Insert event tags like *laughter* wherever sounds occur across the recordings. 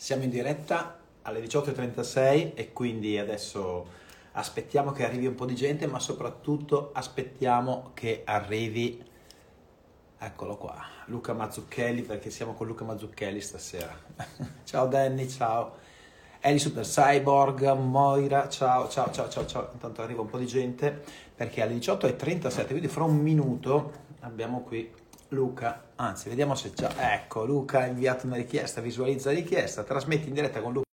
Siamo in diretta alle 18.36 e quindi adesso aspettiamo che arrivi un po' di gente, ma soprattutto aspettiamo che arrivi, eccolo qua, Luca Mazzucchelli, perché siamo con Luca Mazzucchelli stasera. *laughs* ciao Danny, ciao. Eli Super Cyborg, Moira, ciao, ciao, ciao, ciao, ciao. Intanto arriva un po' di gente perché alle 18.37, quindi fra un minuto abbiamo qui Luca, anzi vediamo se c'è, ecco Luca ha inviato una richiesta, visualizza la richiesta, trasmetti in diretta con Luca.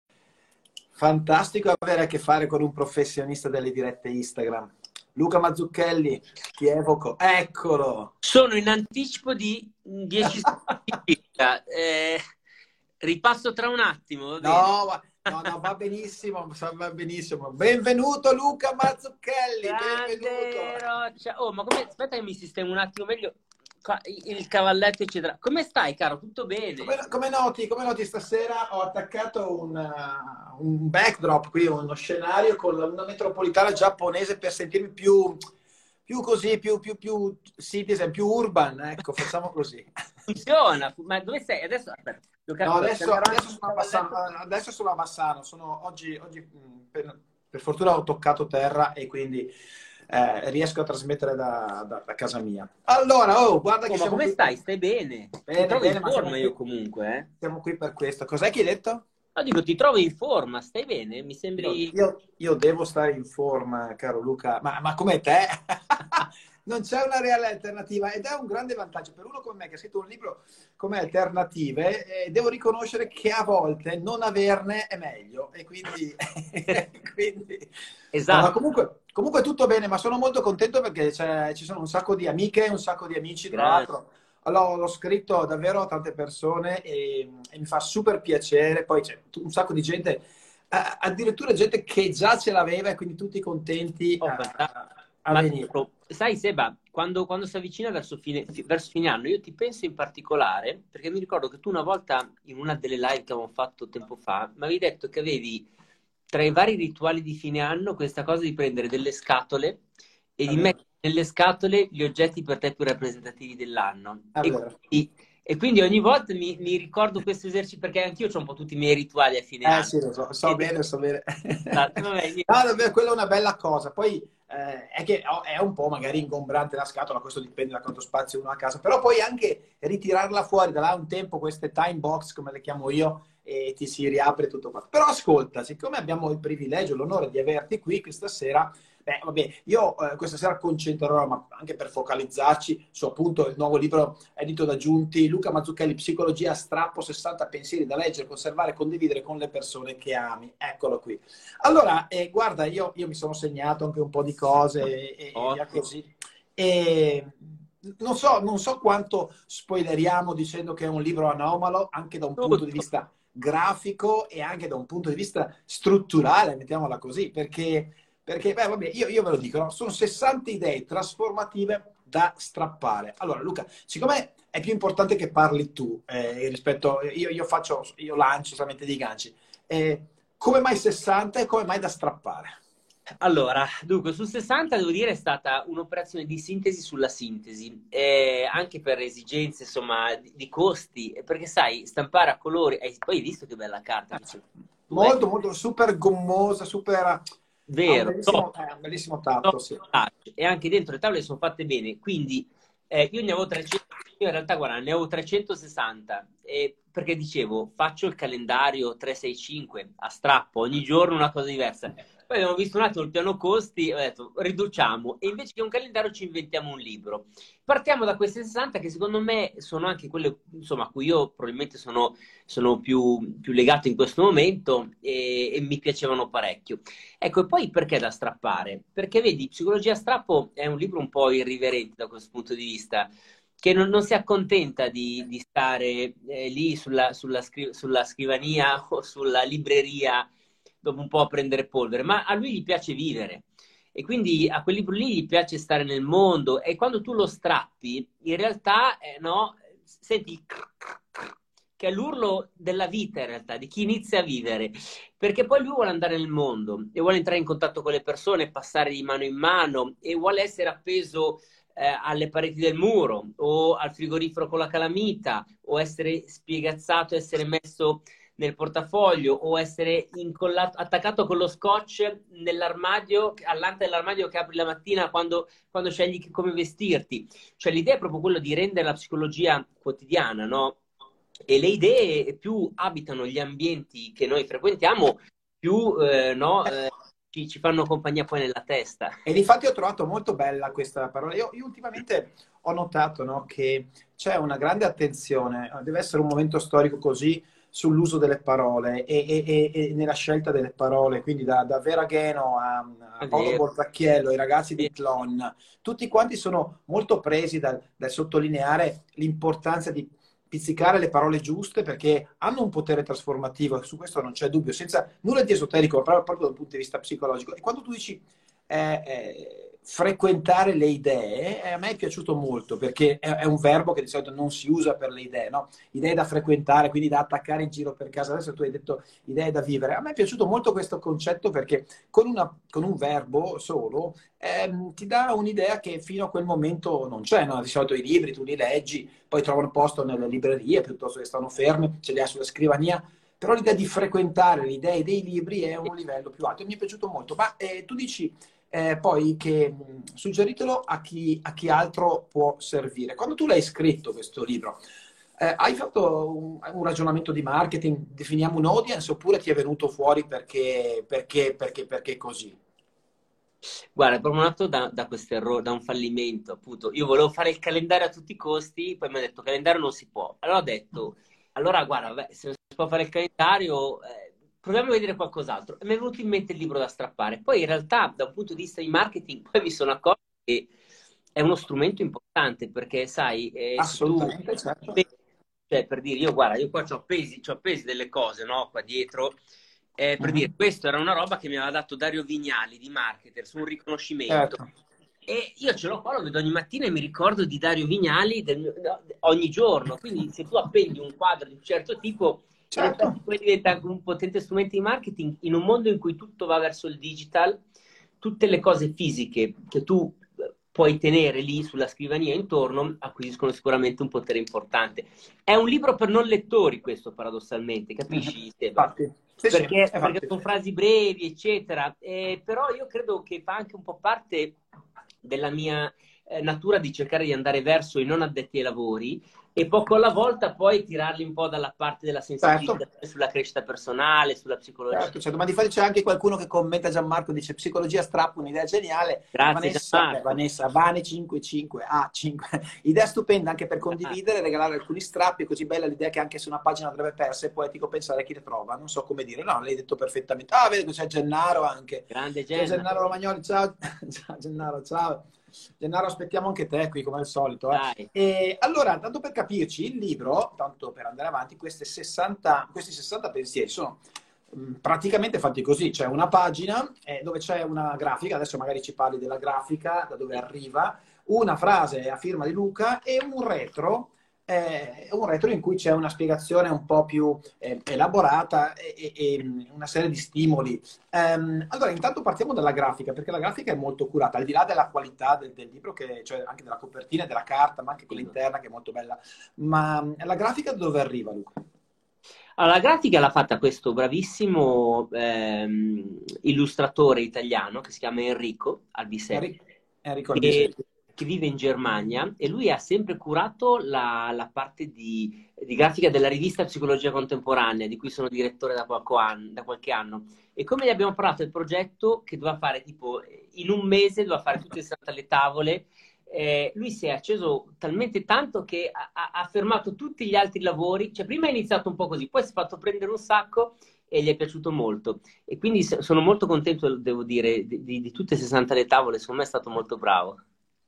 Fantastico avere a che fare con un professionista delle dirette Instagram. Luca Mazzucchelli, ti evoco, eccolo! Sono in anticipo di 10 secondi. *laughs* eh, ripasso tra un attimo. No, no, no, va benissimo, va benissimo. Benvenuto Luca Mazzucchelli, Grande benvenuto. Oh, ma come... Aspetta che mi sistemo un attimo meglio il cavalletto, eccetera. Come stai, caro? Tutto bene? Come, come, noti, come noti, stasera ho attaccato un, uh, un, backdrop qui, uno scenario con una metropolitana giapponese per sentirmi più, più così, più, più, più citizen, più urban. Ecco, facciamo così. Funziona. Ma dove sei? Adesso, aspetta. No, adesso, adesso, sono a Bassano, adesso sono a Bassano. Sono, oggi, oggi per, per fortuna ho toccato terra e quindi eh, riesco a trasmettere da, da, da, casa mia. Allora, oh, guarda oh, che ma come qui... stai? Stai bene? Bene, ti trovo bene, in forma io comunque, eh? Siamo qui per questo. Cos'è che hai detto? No, dico, ti trovo in forma, stai bene? Mi sembri... Io, io devo stare in forma, caro Luca, ma, ma come te? *laughs* non c'è una reale alternativa ed è un grande vantaggio per uno come me che ha scritto un libro come alternative. Eh, devo riconoscere che a volte non averne è meglio e quindi, *laughs* *laughs* quindi... esatto. No, comunque, comunque tutto bene, ma sono molto contento perché ci sono un sacco di amiche, un sacco di amici tra l'altro. Allora, l'ho scritto davvero a tante persone e, e mi fa super piacere. Poi c'è un sacco di gente, addirittura gente che già ce l'aveva e quindi tutti contenti oh, a, a venire. Sai Seba, quando, quando si avvicina verso fine, verso fine, anno, io ti penso in particolare, perché mi ricordo che tu una volta in una delle live che avevamo fatto tempo fa, mi avevi detto che avevi tra i vari rituali di fine anno questa cosa di prendere delle scatole e di mettere nelle scatole gli oggetti per te più rappresentativi dell'anno. E quindi, e quindi, ogni volta mi, mi ricordo questo esercizio perché anch'io ho un po' tutti i miei rituali a fine eh, anno. Eh sì, lo so, so bene, so bene. Esatto, vabbè, *laughs* no, davvero, quella è una bella cosa. Poi eh, è che è un po' magari ingombrante la scatola, questo dipende da quanto spazio uno ha a casa, però poi anche ritirarla fuori da là un tempo, queste time box come le chiamo io, e ti si riapre tutto qua. Però ascolta, siccome abbiamo il privilegio, l'onore di averti qui questa sera, beh, vabbè, io eh, questa sera concentrerò, ma anche per focalizzarci su appunto il nuovo libro edito da Giunti, Luca Mazzucchelli, Psicologia strappo, 60 pensieri da leggere, conservare e condividere con le persone che ami. Eccolo qui. Allora, eh, guarda, io, io, mi sono segnato anche un po' di cose e, e così. E non so, non so quanto spoileriamo dicendo che è un libro anomalo, anche da un punto di vista grafico e anche da un punto di vista strutturale, mettiamola così, perché, perché beh, vabbè, io, io ve lo dico, no? sono 60 idee trasformative da strappare. Allora, Luca, siccome è più importante che parli tu eh, rispetto, io, io, faccio, io lancio solamente dei ganci, eh, come mai 60 e come mai da strappare? Allora, dunque, sul 60 devo dire è stata un'operazione di sintesi sulla sintesi, eh, anche per esigenze, insomma, di, di, costi, perché sai, stampare a colori, eh, poi hai visto che bella carta? molto, beh, molto, super gommosa, super... Vero, un bellissimo, eh, un bellissimo tatto, sì. E anche dentro le tavole sono fatte bene, quindi eh, io ne avevo 300, io in realtà guarda, ne avevo 360, eh, perché dicevo, faccio il calendario 365 a strappo, ogni giorno una cosa diversa poi abbiamo visto un attimo il piano costi ho detto riduciamo e invece che un calendario ci inventiamo un libro. Partiamo da queste 60 che secondo me sono anche quelle insomma, a cui io probabilmente sono, sono più, più, legato in questo momento e, e, mi piacevano parecchio. Ecco, e poi perché da strappare? Perché vedi, Psicologia strappo è un libro un po' irriverente da questo punto di vista che non, non, si accontenta di, di stare eh, lì sulla, sulla, scri- sulla, scrivania *laughs* o sulla libreria dopo un po' a prendere polvere, ma a lui gli piace vivere. E quindi a quel libro lì gli piace stare nel mondo e quando tu lo strappi, in realtà, eh, no, senti che è l'urlo della vita in realtà, di chi inizia a vivere, perché poi lui vuole andare nel mondo e vuole entrare in contatto con le persone, passare di mano in mano e vuole essere appeso eh, alle pareti del muro o al frigorifero con la calamita o essere spiegazzato, essere messo nel portafoglio o essere incollato, attaccato con lo scotch nell'armadio, all'ante dell'armadio che apri la mattina quando, quando scegli come vestirti. Cioè l'idea è proprio quello di rendere la psicologia quotidiana, no? E le idee più abitano gli ambienti che noi frequentiamo, più eh, no, eh, ci, ci, fanno compagnia poi nella testa. E infatti ho trovato molto bella questa parola. Io, io ultimamente ho notato no, che c'è una grande attenzione, deve essere un momento storico così sull'uso delle parole e, e, e, nella scelta delle parole, quindi da, da Vera Gheno a, a Paolo Borzacchiello, i ragazzi di Tlon, tutti quanti sono molto presi dal, dal sottolineare l'importanza di pizzicare le parole giuste perché hanno un potere trasformativo, su questo non c'è dubbio, senza nulla di esoterico, proprio dal punto di vista psicologico. E quando tu dici eh, eh, frequentare le idee, eh, a me è piaciuto molto perché è, è, un verbo che di solito non si usa per le idee, no? Idee da frequentare, quindi da attaccare in giro per casa. Adesso tu hai detto idee da vivere. A me è piaciuto molto questo concetto perché con, una, con un verbo solo ehm, ti dà un'idea che fino a quel momento non c'è. No? Di solito i libri tu li leggi, poi trovano posto nelle librerie piuttosto che stanno fermi, ce li hai sulla scrivania però l'idea di frequentare le idee dei libri è un livello più alto. Mi è piaciuto molto. Ma eh, tu dici eh, poi che suggeritelo a chi, a chi, altro può servire. Quando tu l'hai scritto questo libro, eh, hai fatto un, un, ragionamento di marketing, definiamo un audience, oppure ti è venuto fuori perché, perché, perché, perché così? Guarda, è nato da, da questo errore, da un fallimento, appunto. Io volevo fare il calendario a tutti i costi, poi mi ha detto calendario non si può. Allora ho detto, allora guarda, beh, se non si può fare il calendario, eh, proviamo a vedere qualcos'altro. E mi è venuto in mente il libro da strappare. Poi in realtà, da un punto di vista di marketing, poi mi sono accorto che è uno strumento importante perché, sai, eh, assolutamente, tu, certo. Cioè, per dire, io guarda, io qua ho appesi, appesi delle cose, no? Qua dietro. Eh, per uh-huh. dire, questo era una roba che mi aveva dato Dario Vignali di marketer su un riconoscimento. Certo. E io ce l'ho qua, lo vedo ogni mattina e mi ricordo di Dario Vignali del, ogni giorno. Quindi se tu appendi un quadro di un certo tipo, Certo. Poi diventa un potente strumento di marketing in un mondo in cui tutto va verso il digital, tutte le cose fisiche che tu eh, puoi tenere lì sulla scrivania intorno acquisiscono sicuramente un potere importante. È un libro per non lettori questo paradossalmente, capisci? Infatti. Sì, perché, sì, perché sono frasi brevi, eccetera. Eh, però io credo che fa anche un po' parte della mia eh, natura di cercare di andare verso i non addetti ai lavori e poco alla volta poi tirarli un po' dalla parte della sensibilità certo. sulla crescita personale, sulla psicologia. Certo, certo. ma di fatto c'è anche qualcuno che commenta Gianmarco, dice psicologia strappo, un'idea geniale. Grazie Vanessa, beh, Vanessa Vane 55, A5, *laughs* idea stupenda anche per condividere, regalare alcuni strappi, è così bella l'idea che anche se una pagina andrebbe persa è poetico pensare a chi le trova, non so come dire, no, l'hai detto perfettamente. Ah, vedo che c'è Gennaro anche. Grande Gennaro. Gennaro Romagnoli, ciao. *laughs* ciao Gennaro, ciao. Gennaro, aspettiamo anche te qui, come al solito. Eh. E, allora, tanto per capirci, il libro, tanto per andare avanti, 60, questi 60 pensieri sono mm, praticamente fatti così. C'è una pagina eh, dove c'è una grafica, adesso magari ci parli della grafica, da dove arriva, una frase a firma di Luca e un retro è un retro in cui c'è una spiegazione un po' più eh, elaborata e, e, una serie di stimoli. Um, allora, intanto partiamo dalla grafica, perché la grafica è molto curata, al di là della qualità del, del libro, che, cioè anche della copertina e della carta, ma anche quella interna che è molto bella. Ma la grafica da dove arriva, Luca? Allora, la grafica l'ha fatta questo bravissimo ehm, illustratore italiano che si chiama Enrico Albisetti. Enrico Albisetti che vive in Germania e lui ha sempre curato la, la parte di, di, grafica della rivista Psicologia Contemporanea, di cui sono direttore da, anno, da qualche anno. E come gli abbiamo parlato del progetto che doveva fare, tipo, in un mese doveva fare tutte le tavole, eh, lui si è acceso talmente tanto che ha, ha, fermato tutti gli altri lavori, cioè prima ha iniziato un po' così, poi si è fatto prendere un sacco e gli è piaciuto molto. E quindi sono molto contento, devo dire, di, di, di tutte e 60 le tavole, secondo me è stato molto bravo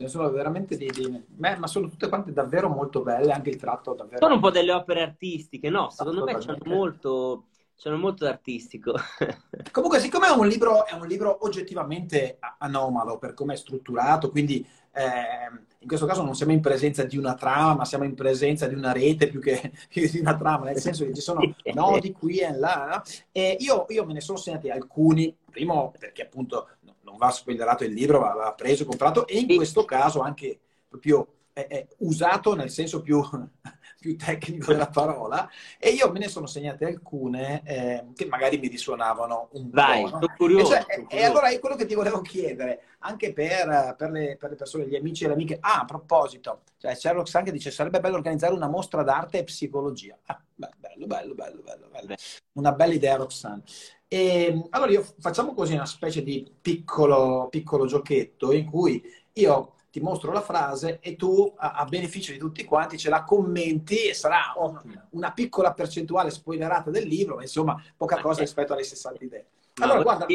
sono veramente di, di... Beh, ma sono tutte quante davvero molto belle, anche il tratto davvero... Sono un po' delle opere artistiche, no? Secondo me c'hanno molto, c'hanno molto d'artistico. *laughs* Comunque, siccome è un libro, è un libro oggettivamente anomalo per come è strutturato, quindi eh, in questo caso non siamo in presenza di una trama, ma siamo in presenza di una rete più che, *laughs* più di una trama, nel senso che ci sono *laughs* nodi qui e là. E io, io me ne sono segnati alcuni, primo perché appunto va spoilerato il libro, va, va preso, comprato e in questo caso anche proprio è, è usato nel senso più *laughs* più tecnico della parola, e io me ne sono segnate alcune eh, che magari mi risuonavano un Vai, po'. No? Sono curioso, e, cioè, e, allora è quello che ti volevo chiedere, anche per, per, le, per, le, persone, gli amici e le amiche. Ah, a proposito, cioè Sherlock anche dice sarebbe bello organizzare una mostra d'arte e psicologia. Ah, bello, bello, bello, bello, bello. Una bella idea, Roxanne. E, allora io facciamo così una specie di piccolo, piccolo giochetto in cui io ti mostro la frase e tu, a, a beneficio di tutti quanti, ce la commenti e sarà una, piccola percentuale spoilerata del libro, ma insomma poca cosa rispetto alle 60 idee. Allora, guarda,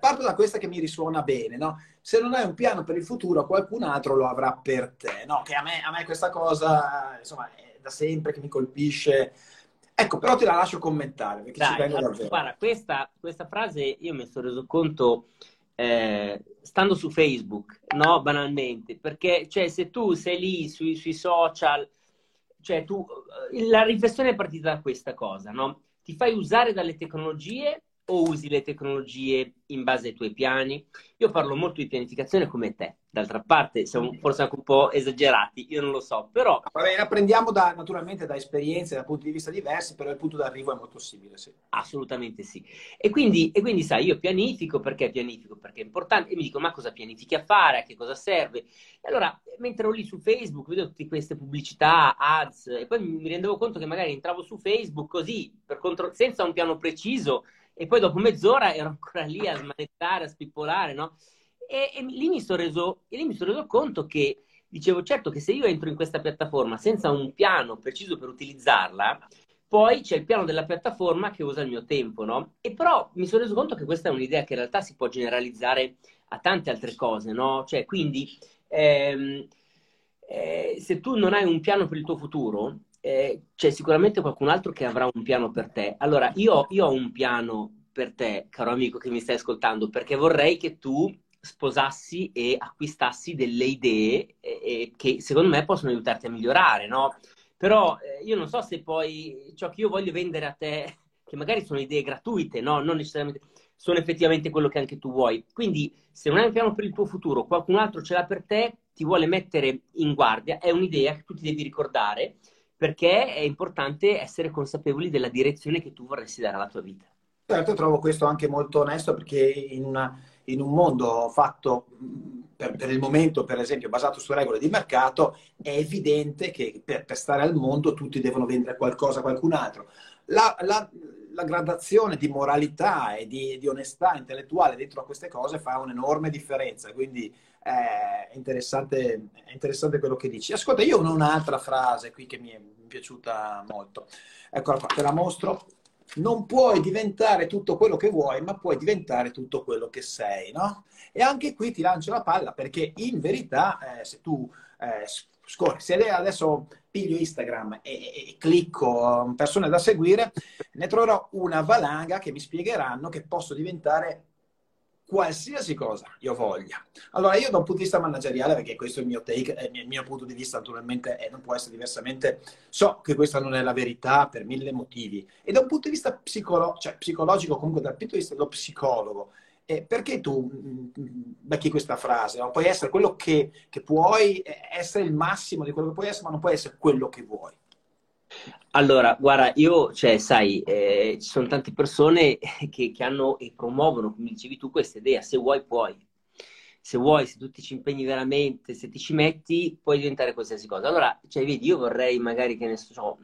parto da questa che mi risuona bene, no? Se non hai un piano per il futuro, qualcun altro lo avrà per te, no? Che a me, a me questa cosa, insomma, è da sempre che mi colpisce. Ecco, però te la lascio commentare, perché Dai, ci vengo allora, davvero. Guarda, questa, questa frase io mi sono reso conto eh, stando su Facebook, no? Banalmente, perché cioè, se tu sei lì sui, sui social, cioè tu, eh, la riflessione è partita da questa cosa, no? Ti fai usare dalle tecnologie o usi le tecnologie in base ai tuoi piani? Io parlo molto di pianificazione come te, d'altra parte siamo forse anche un po' esagerati, io non lo so, però... Vabbè, apprendiamo da, naturalmente da esperienze, da punti di vista diversi, però il punto d'arrivo è molto simile, sì. Assolutamente sì. E quindi, e quindi sai, io pianifico perché pianifico? Perché è importante e mi dico ma cosa pianifichi a fare, a che cosa serve? E allora, mentre ero lì su Facebook, vedo tutte queste pubblicità, ads, e poi mi rendevo conto che magari entravo su Facebook così, contro... senza un piano preciso, e poi dopo mezz'ora ero ancora lì a smanettare, a spippolare, no? E, e lì, mi sono reso, sono reso conto che dicevo, certo che se io entro in questa piattaforma senza un piano preciso per utilizzarla, poi c'è il piano della piattaforma che usa il mio tempo, no? E però mi sono reso conto che questa è un'idea che in realtà si può generalizzare a tante altre cose, no? Cioè, quindi, ehm, eh, se tu non hai un piano per il tuo futuro, eh, c'è sicuramente qualcun altro che avrà un piano per te. Allora, io, io ho un piano per te, caro amico che mi stai ascoltando, perché vorrei che tu sposassi e acquistassi delle idee eh, che secondo me possono aiutarti a migliorare, no? Però eh, io non so se poi ciò che io voglio vendere a te, che magari sono idee gratuite, no? Non necessariamente sono effettivamente quello che anche tu vuoi. Quindi, se non hai un piano per il tuo futuro, qualcun altro ce l'ha per te, ti vuole mettere in guardia, è un'idea che tu ti devi ricordare, perché è importante essere consapevoli della direzione che tu vorresti dare alla tua vita. Certo, trovo questo anche molto onesto perché in in un mondo fatto per, per, il momento, per esempio, basato su regole di mercato, è evidente che per, per stare al mondo tutti devono vendere qualcosa a qualcun altro. La, la, la gradazione di moralità e di, di, onestà intellettuale dentro a queste cose fa un'enorme differenza, quindi eh, è interessante, è interessante quello che dici. Ascolta, io ho un'altra frase qui che mi è piaciuta molto. Eccola qua, te la mostro non puoi diventare tutto quello che vuoi, ma puoi diventare tutto quello che sei, no? E anche qui ti lancio la palla perché in verità, eh, se tu eh, scorri, se adesso piglio Instagram e, e, e, clicco persone da seguire, ne troverò una valanga che mi spiegheranno che posso diventare qualsiasi cosa io voglia. Allora, io da un punto di vista manageriale, perché questo è il mio take, è il mio punto di vista, naturalmente, e non può essere diversamente, so che questa non è la verità per mille motivi. E da un punto di vista psicolo- cioè, psicologico, comunque dal punto di vista dello psicologo, eh, perché tu mm, mm, becchi questa frase? No? Puoi essere quello che, che puoi, essere il massimo di quello che puoi essere, ma non puoi essere quello che vuoi. Allora, guarda, io, cioè, sai, eh, ci sono tante persone *laughs* che, che, hanno e promuovono, come dicevi tu, questa idea, se vuoi puoi. Se vuoi, se tu ti ci impegni veramente, se ti ci metti, puoi diventare qualsiasi cosa. Allora, cioè, vedi, io vorrei magari, che ne so,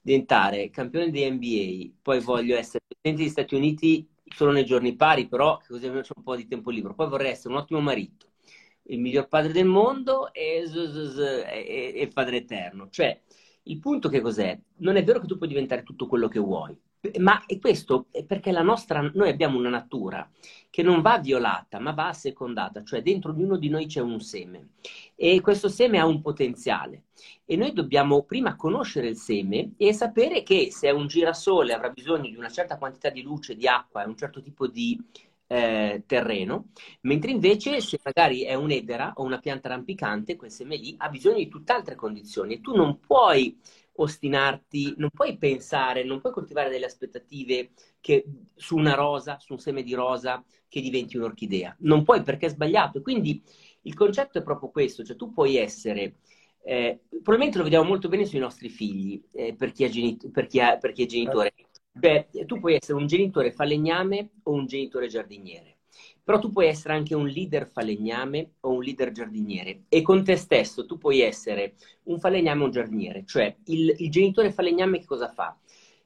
diventare campione di NBA, poi voglio essere presidente degli Stati Uniti solo nei giorni pari, però così almeno c'è un po' di tempo libero. Poi vorrei essere un ottimo marito, il miglior padre del mondo e, e padre eterno. Cioè, il punto che cos'è? Non è vero che tu puoi diventare tutto quello che vuoi, ma è questo è perché la nostra, noi abbiamo una natura che non va violata, ma va assecondata, cioè dentro ognuno di noi c'è un seme. E questo seme ha un potenziale. E noi dobbiamo prima conoscere il seme e sapere che se è un girasole avrà bisogno di una certa quantità di luce, di acqua e un certo tipo di eh, terreno, mentre invece se magari è un'edera o una pianta rampicante, quel seme lì ha bisogno di tutt'altre condizioni. E tu non puoi ostinarti, non puoi pensare, non puoi coltivare delle aspettative che, su una rosa, su un seme di rosa che diventi un'orchidea. Non puoi perché è sbagliato. Quindi il concetto è proprio questo, cioè tu puoi essere Eh, probabilmente lo vediamo molto bene sui nostri figli, eh, per, chi genit- per, chi ha, per, chi è genitore. Cioè, tu puoi essere un genitore falegname o un genitore giardiniere, però tu puoi essere anche un leader falegname o un leader giardiniere e con te stesso tu puoi essere un falegname o un giardiniere, cioè il, il genitore falegname che cosa fa?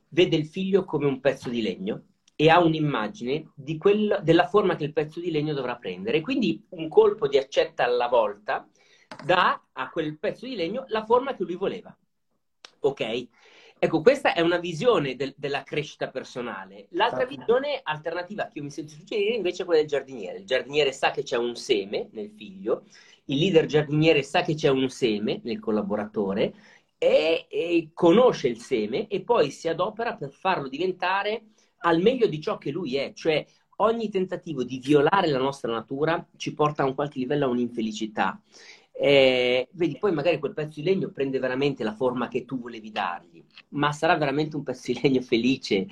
Vede il figlio come un pezzo di legno e ha un'immagine quel, della forma che il pezzo di legno dovrà prendere. Quindi un colpo di accetta alla volta dà a quel pezzo di legno la forma che lui voleva. Ok? Ecco, questa è una visione del, della crescita personale. L'altra certo. visione alternativa che io mi sento suggerire invece è quella del giardiniere. Il giardiniere sa che c'è un seme nel figlio, il leader giardiniere sa che c'è un seme nel collaboratore e, e conosce il seme e poi si adopera per farlo diventare al meglio di ciò che lui è, cioè ogni tentativo di violare la nostra natura ci porta a un qualche livello a un'infelicità. Eh, vedi, poi magari quel pezzo di legno prende veramente la forma che tu volevi dargli, ma sarà veramente un pezzo di legno felice.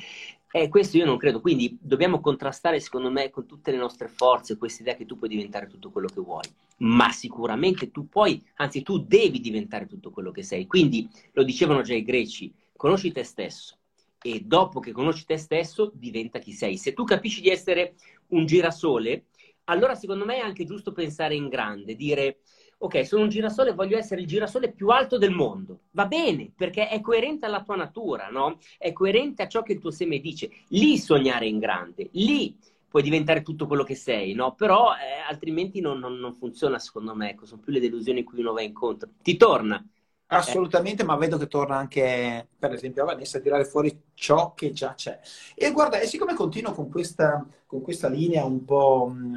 Eh, questo io non credo, quindi dobbiamo contrastare, secondo me, con tutte le nostre forze questa idea che tu puoi diventare tutto quello che vuoi, ma sicuramente tu puoi, anzi tu devi diventare tutto quello che sei. Quindi, lo dicevano già i greci, conosci te stesso e dopo che conosci te stesso diventa chi sei. Se tu capisci di essere un girasole, allora secondo me è anche giusto pensare in grande, dire ok, sono un girasole e voglio essere il girasole più alto del mondo. Va bene, perché è coerente alla tua natura, no? È coerente a ciò che il tuo seme dice. Lì sognare in grande, lì puoi diventare tutto quello che sei, no? Però eh, altrimenti non, non, non, funziona, secondo me. Ecco, sono più le delusioni cui uno va incontro. Ti torna. Assolutamente, eh. ma vedo che torna anche, per esempio, a Vanessa a tirare fuori ciò che già c'è. E guarda, e siccome continuo con questa, con questa linea un po' mm,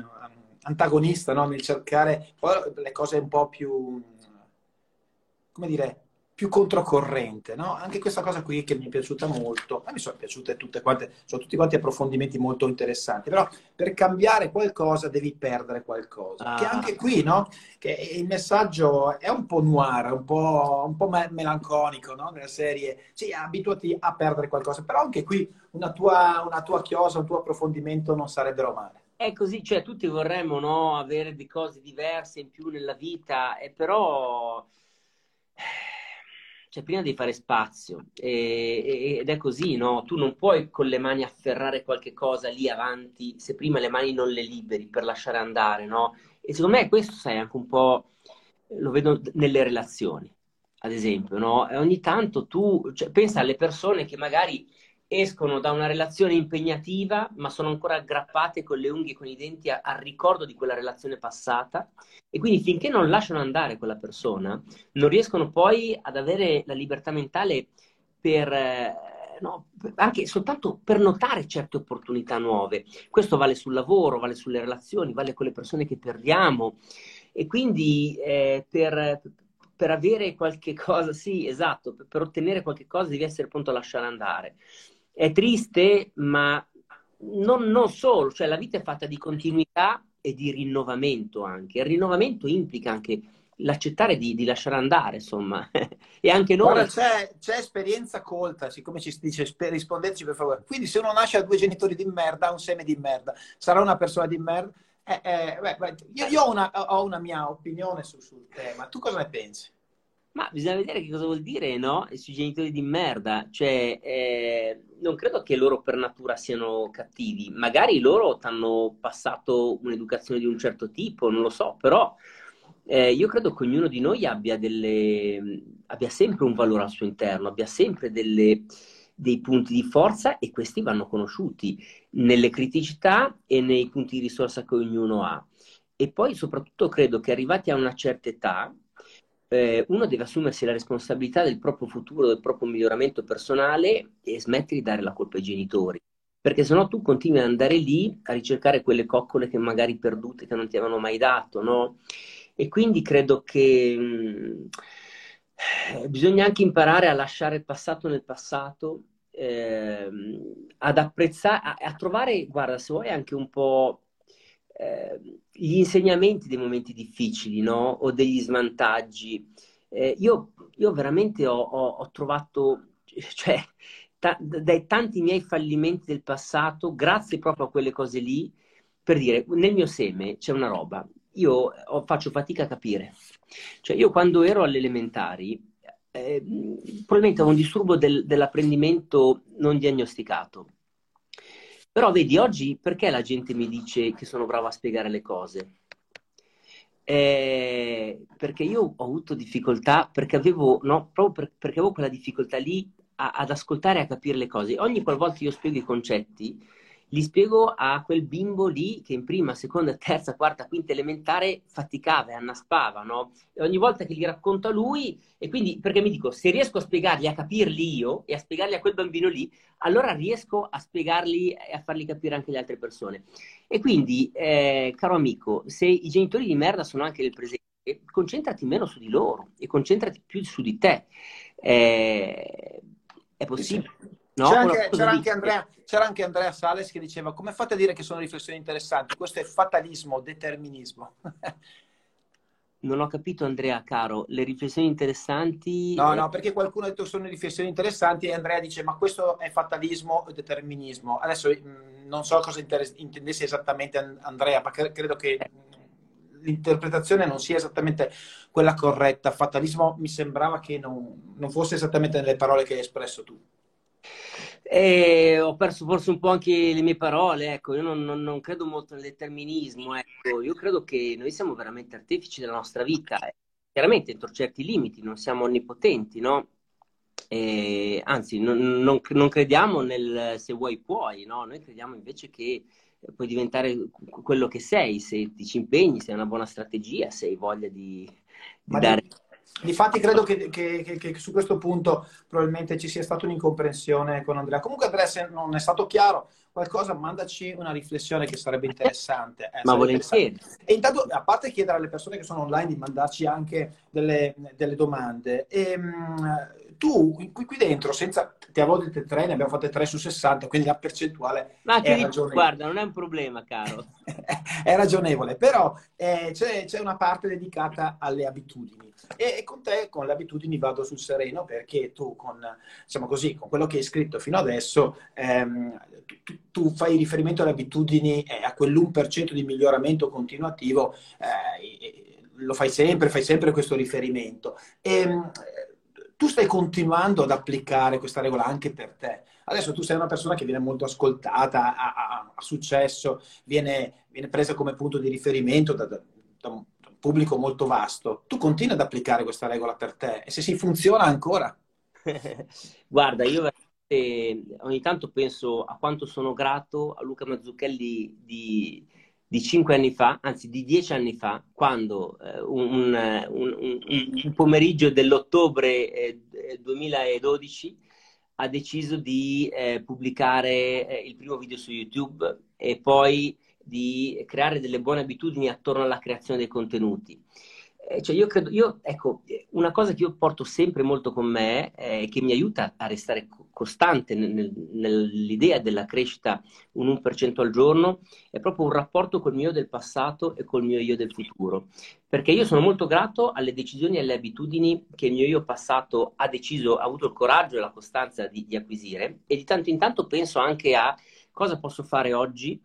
antagonista no? nel cercare le cose un po' più, come dire, più controcorrente, no? Anche questa cosa qui che mi è piaciuta molto, a me sono piaciute tutte quante, sono tutti quanti approfondimenti molto interessanti, però per cambiare qualcosa devi perdere qualcosa. Ah. Che anche qui, no? Che il messaggio è un po' noir, un po', un po melanconico, no? Nella serie, sì, abituati a perdere qualcosa, però anche qui una tua, una tua chiosa, un tuo approfondimento non sarebbero male. È così, cioè tutti vorremmo no, avere di cose diverse in più nella vita, e però cioè, prima devi fare spazio e, ed è così, no? Tu non puoi con le mani afferrare qualche cosa lì avanti se prima le mani non le liberi per lasciare andare, no? E secondo me questo, sai, anche un po' lo vedo nelle relazioni, ad esempio, no? E ogni tanto tu, cioè, pensa alle persone che magari escono da una relazione impegnativa, ma sono ancora aggrappate con le unghie e con i denti al ricordo di quella relazione passata. E quindi finché non lasciano andare quella persona, non riescono poi ad avere la libertà mentale per, eh, no, anche soltanto per notare certe opportunità nuove. Questo vale sul lavoro, vale sulle relazioni, vale con le persone che perdiamo. E quindi eh, per, per avere qualche cosa, sì, esatto, per, per ottenere qualche cosa devi essere pronto a lasciare andare. È triste, ma non, non solo, cioè la vita è fatta di continuità e di rinnovamento anche. Il rinnovamento implica anche l'accettare di, di, lasciare andare, insomma. *laughs* e anche noi... Guarda, c'è, c'è, esperienza colta, siccome ci si dice rispondeteci per favore. Quindi se uno nasce da due genitori di merda, ha un seme di merda, sarà una persona di merda? Eh, eh, beh, io, io ho, una, ho, una, mia opinione su, sul tema. Tu cosa ne pensi? Ma bisogna vedere che cosa vuol dire, no? Sui genitori di merda. Cioè, eh, non credo che loro per natura siano cattivi. Magari loro ti hanno passato un'educazione di un certo tipo, non lo so, però eh, io credo che ognuno di noi abbia, delle, abbia sempre un valore al suo interno, abbia sempre delle, dei punti di forza e questi vanno conosciuti nelle criticità e nei punti di risorsa che ognuno ha. E poi soprattutto credo che arrivati a una certa età, eh, uno deve assumersi la responsabilità del proprio futuro, del proprio miglioramento personale e smettere di dare la colpa ai genitori. Perché sennò tu continui ad andare lì a ricercare quelle coccole che magari perdute, che non ti avevano mai dato, no? E quindi credo che mh, mm, bisogna anche imparare a lasciare il passato nel passato, eh, ad apprezzare, a, a trovare, guarda, se vuoi anche un po' eh, gli insegnamenti dei momenti difficili, no? O degli svantaggi. Eh, io, io, veramente ho, ho, ho trovato, *laughs* cioè, ta- dai tanti miei fallimenti del passato, grazie proprio a quelle cose lì, per dire, nel mio seme c'è una roba. io faccio fatica a capire. Cioè, io quando ero alle elementari, eh, probabilmente avevo un disturbo del, dell'apprendimento non diagnosticato. Però vedi, oggi perché la gente mi dice che sono bravo a spiegare le cose? Eh, perché io ho avuto difficoltà, perché avevo, no, proprio per, perché avevo quella difficoltà lì a, ad ascoltare e a capire le cose. Ogni qualvolta io spiego i concetti, li spiego a quel bimbo lì che in prima, seconda, terza, quarta, quinta elementare faticava e annaspava, no? E ogni volta che li racconto a lui, e quindi perché mi dico, se riesco a spiegarli, a capirli io e a spiegarli a quel bambino lì, allora riesco a spiegarli e a farli capire anche le altre persone. E quindi, eh, caro amico, se i genitori di merda sono anche nel presente, concentrati meno su di loro e concentrati più su di te. Eh, è possibile. No, c'era, anche, c'era, anche Andrea, c'era, anche, Andrea, Sales che diceva come fate a dire che sono riflessioni interessanti? Questo è fatalismo, determinismo. *laughs* non ho capito Andrea, caro, le riflessioni interessanti... No, no, perché qualcuno ha detto che sono riflessioni interessanti e Andrea dice ma questo è fatalismo o determinismo. Adesso mh, mm, non so cosa inter- intendesse esattamente Andrea, ma credo che l'interpretazione non sia esattamente quella corretta. Fatalismo mi sembrava che non, non fosse esattamente nelle parole che hai espresso tu. E ho perso forse un po' anche le mie parole, ecco, io non, non, non, credo molto nel determinismo, ecco, io credo che noi siamo veramente artefici della nostra vita, chiaramente entro certi limiti, non siamo onnipotenti, no? E, anzi, non, non, crediamo nel se vuoi puoi, no? Noi crediamo invece che puoi diventare quello che sei, se ti ci impegni, se hai una buona strategia, se hai voglia di, di dare... Di Difatti credo che, che, che, che, su questo punto probabilmente ci sia stata un'incomprensione con Andrea. Comunque Andrea, se non è stato chiaro qualcosa, mandaci una riflessione che sarebbe interessante. Eh, Ma volentieri. E intanto, a parte chiedere alle persone che sono online di mandarci anche delle, delle domande, e, ehm, tu qui, qui, dentro, senza, ti avevo dette tre, ne abbiamo fatte tre su 60, quindi la percentuale Ma è ragionevole. Guarda, non è un problema, caro. *laughs* è ragionevole, però eh, c'è, c'è, una parte dedicata alle abitudini. E, e, con te, con le abitudini, vado sul sereno perché tu, con, diciamo così, con quello che hai scritto fino adesso, ehm, tu, tu, fai riferimento alle abitudini e a quell'1% di miglioramento continuativo. Eh, lo fai sempre, fai sempre questo riferimento. E, ehm, tu stai continuando ad applicare questa regola anche per te. Adesso tu sei una persona che viene molto ascoltata, ha, ha, ha successo, viene, viene, presa come punto di riferimento da, da, da, un pubblico molto vasto. Tu continui ad applicare questa regola per te e se si funziona ancora. *laughs* Guarda, io ogni tanto penso a quanto sono grato a Luca Mazzucchelli di, di cinque anni fa, anzi di dieci anni fa, quando eh, un, un, un, pomeriggio dell'ottobre eh, 2012 ha deciso di eh, pubblicare eh, il primo video su YouTube e poi di creare delle buone abitudini attorno alla creazione dei contenuti. Eh, cioè io credo, io, ecco, una cosa che io porto sempre molto con me e eh, che mi aiuta a restare costante nel, nell'idea della crescita un 1% al giorno è proprio un rapporto col mio del passato e col mio io del futuro. Perché io sono molto grato alle decisioni e alle abitudini che il mio io passato ha deciso, ha avuto il coraggio e la costanza di, di acquisire e di tanto in tanto penso anche a cosa posso fare oggi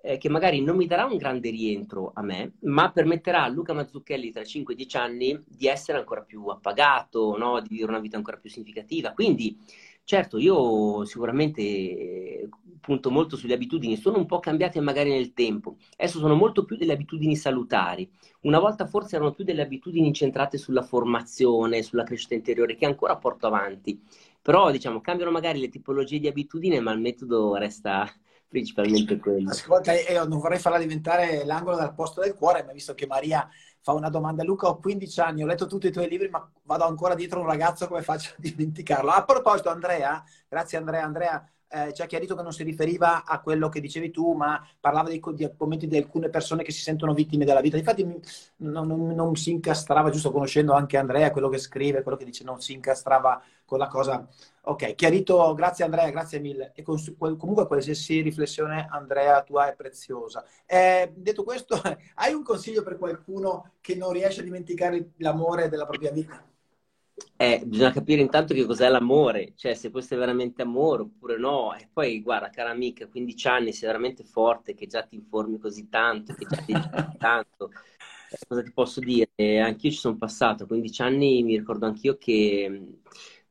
eh, che magari non mi darà un grande rientro a me, ma permetterà a Luca Mazzucchelli tra 5-10 anni di essere ancora più appagato, no? di vivere una vita ancora più significativa. Quindi, certo, io sicuramente eh, punto molto sulle abitudini, sono un po' cambiate magari nel tempo. Adesso sono molto più delle abitudini salutari. Una volta forse erano più delle abitudini incentrate sulla formazione, sulla crescita interiore, che ancora porto avanti. Però, diciamo, cambiano magari le tipologie di abitudini, ma il metodo resta *laughs* principalmente quello. Ascolta, io non vorrei farla diventare l'angolo dal posto del cuore, ma visto che Maria fa una domanda, Luca, ho 15 anni, ho letto tutti i tuoi libri, ma vado ancora dietro un ragazzo, come faccio a *laughs* dimenticarlo? A proposito, Andrea, grazie Andrea, Andrea eh, ci ha chiarito che non si riferiva a quello che dicevi tu, ma parlava di commenti di alcune persone che si sentono vittime della vita. Infatti non, non, non, si incastrava, giusto conoscendo anche Andrea, quello che scrive, quello che dice, non si incastrava con la cosa. Ok, chiarito, grazie Andrea, grazie mille. E con, comunque qualsiasi riflessione, Andrea, tua è preziosa. Eh, detto questo, *laughs* hai un consiglio per qualcuno che non riesce a dimenticare l'amore della propria vita? Eh, bisogna capire intanto che cos'è l'amore, cioè se questo è veramente amore oppure no. E poi, guarda, cara amica, a 15 anni sei veramente forte, che già ti informi così tanto, che già ti dici *laughs* tanto. cosa ti posso dire? Anch'io ci sono passato, a 15 anni mi ricordo anch'io che,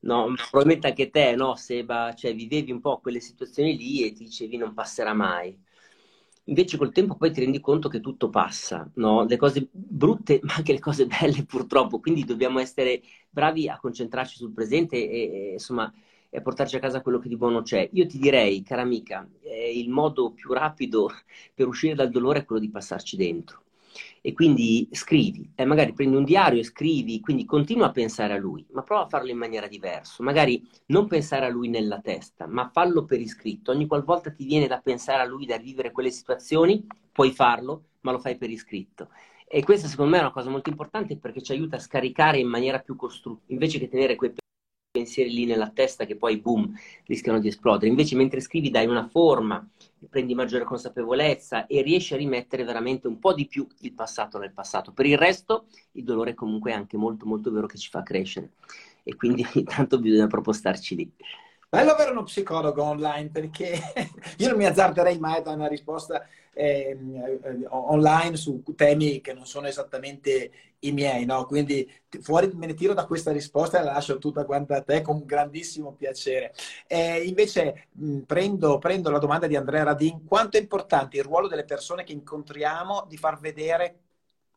no, probabilmente anche te, no, Seba, cioè vivevi un po' quelle situazioni lì e ti dicevi non passerà mai. Invece col tempo poi ti rendi conto che tutto passa, no? Le cose brutte, ma anche le cose belle *laughs* purtroppo, quindi dobbiamo essere bravi a concentrarci sul presente e, e insomma e portarci a casa quello che di buono c'è. Io ti direi, cara amica, eh, il modo più rapido *laughs* per uscire dal dolore è quello di passarci dentro. E quindi scrivi, eh, magari prendi un diario e scrivi, quindi continua a pensare a lui, ma prova a farlo in maniera diversa. Magari non pensare a lui nella testa, ma fallo per iscritto. Ogni qualvolta ti viene da pensare a lui, da vivere quelle situazioni, puoi farlo, ma lo fai per iscritto. E questa secondo me è una cosa molto importante perché ci aiuta a scaricare in maniera più costruttiva, invece che tenere quei pensieri lì nella testa che poi, boom, rischiano di esplodere. Invece mentre scrivi dai una forma, prendi maggiore consapevolezza e riesci a rimettere veramente un po' di più il passato nel passato. Per il resto il dolore comunque è anche molto molto vero che ci fa crescere e quindi *laughs* intanto bisogna proprio starci lì. Bello avere uno psicologo online perché *laughs* io non mi azzarderei mai a dare una risposta eh, online su temi che non sono esattamente i miei, no? Quindi fuori me ne tiro da questa risposta e la lascio tutta quanta a te con grandissimo piacere. Eh, invece mh, prendo, prendo la domanda di Andrea Radin, quanto è importante il ruolo delle persone che incontriamo di far vedere